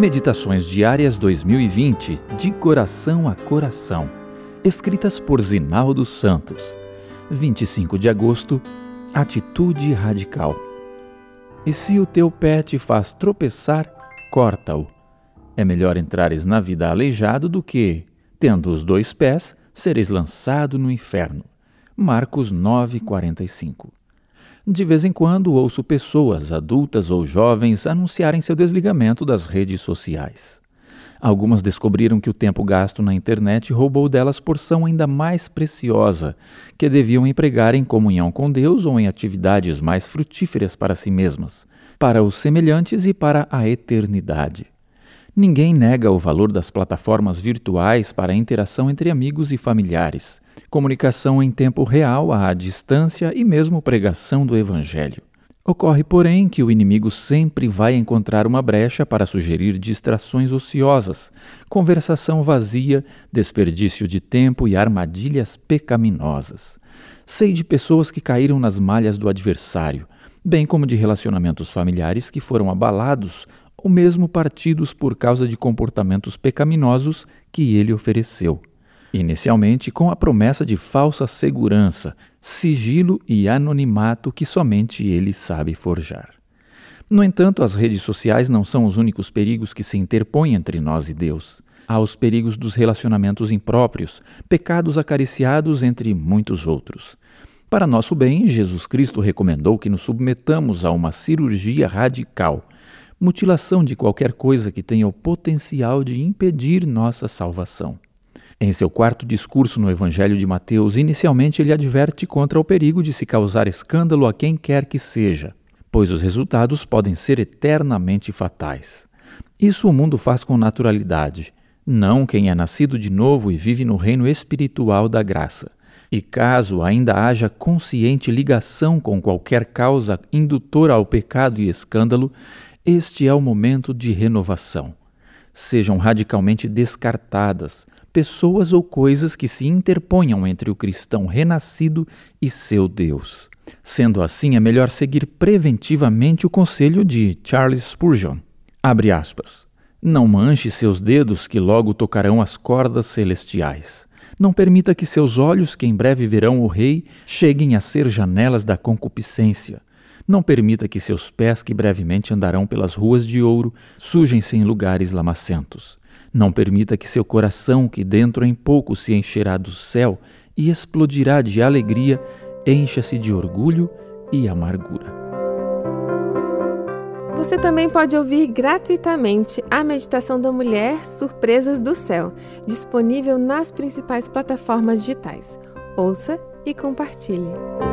Meditações Diárias 2020, de coração a coração. Escritas por Zinaldo Santos. 25 de agosto. Atitude radical. E se o teu pé te faz tropeçar, corta-o. É melhor entrares na vida aleijado do que, tendo os dois pés, seres lançado no inferno. Marcos 9:45. De vez em quando ouço pessoas, adultas ou jovens, anunciarem seu desligamento das redes sociais. Algumas descobriram que o tempo gasto na internet roubou delas porção ainda mais preciosa, que deviam empregar em comunhão com Deus ou em atividades mais frutíferas para si mesmas, para os semelhantes e para a eternidade. Ninguém nega o valor das plataformas virtuais para a interação entre amigos e familiares, comunicação em tempo real à distância e mesmo pregação do Evangelho. Ocorre, porém, que o inimigo sempre vai encontrar uma brecha para sugerir distrações ociosas, conversação vazia, desperdício de tempo e armadilhas pecaminosas. Sei de pessoas que caíram nas malhas do adversário, bem como de relacionamentos familiares que foram abalados ou mesmo partidos por causa de comportamentos pecaminosos que ele ofereceu. Inicialmente com a promessa de falsa segurança, sigilo e anonimato que somente ele sabe forjar. No entanto, as redes sociais não são os únicos perigos que se interpõem entre nós e Deus. Há os perigos dos relacionamentos impróprios, pecados acariciados, entre muitos outros. Para nosso bem, Jesus Cristo recomendou que nos submetamos a uma cirurgia radical mutilação de qualquer coisa que tenha o potencial de impedir nossa salvação. Em seu quarto discurso no Evangelho de Mateus, inicialmente ele adverte contra o perigo de se causar escândalo a quem quer que seja, pois os resultados podem ser eternamente fatais. Isso o mundo faz com naturalidade, não quem é nascido de novo e vive no reino espiritual da graça. E caso ainda haja consciente ligação com qualquer causa indutora ao pecado e escândalo, este é o momento de renovação. Sejam radicalmente descartadas pessoas ou coisas que se interponham entre o cristão renascido e seu Deus. Sendo assim, é melhor seguir preventivamente o conselho de Charles Spurgeon. Abre aspas. Não manche seus dedos que logo tocarão as cordas celestiais. Não permita que seus olhos, que em breve verão o Rei, cheguem a ser janelas da concupiscência. Não permita que seus pés, que brevemente andarão pelas ruas de ouro, sujem-se em lugares lamacentos. Não permita que seu coração, que dentro em pouco se encherá do céu e explodirá de alegria, encha-se de orgulho e amargura. Você também pode ouvir gratuitamente a Meditação da Mulher Surpresas do Céu, disponível nas principais plataformas digitais. Ouça e compartilhe.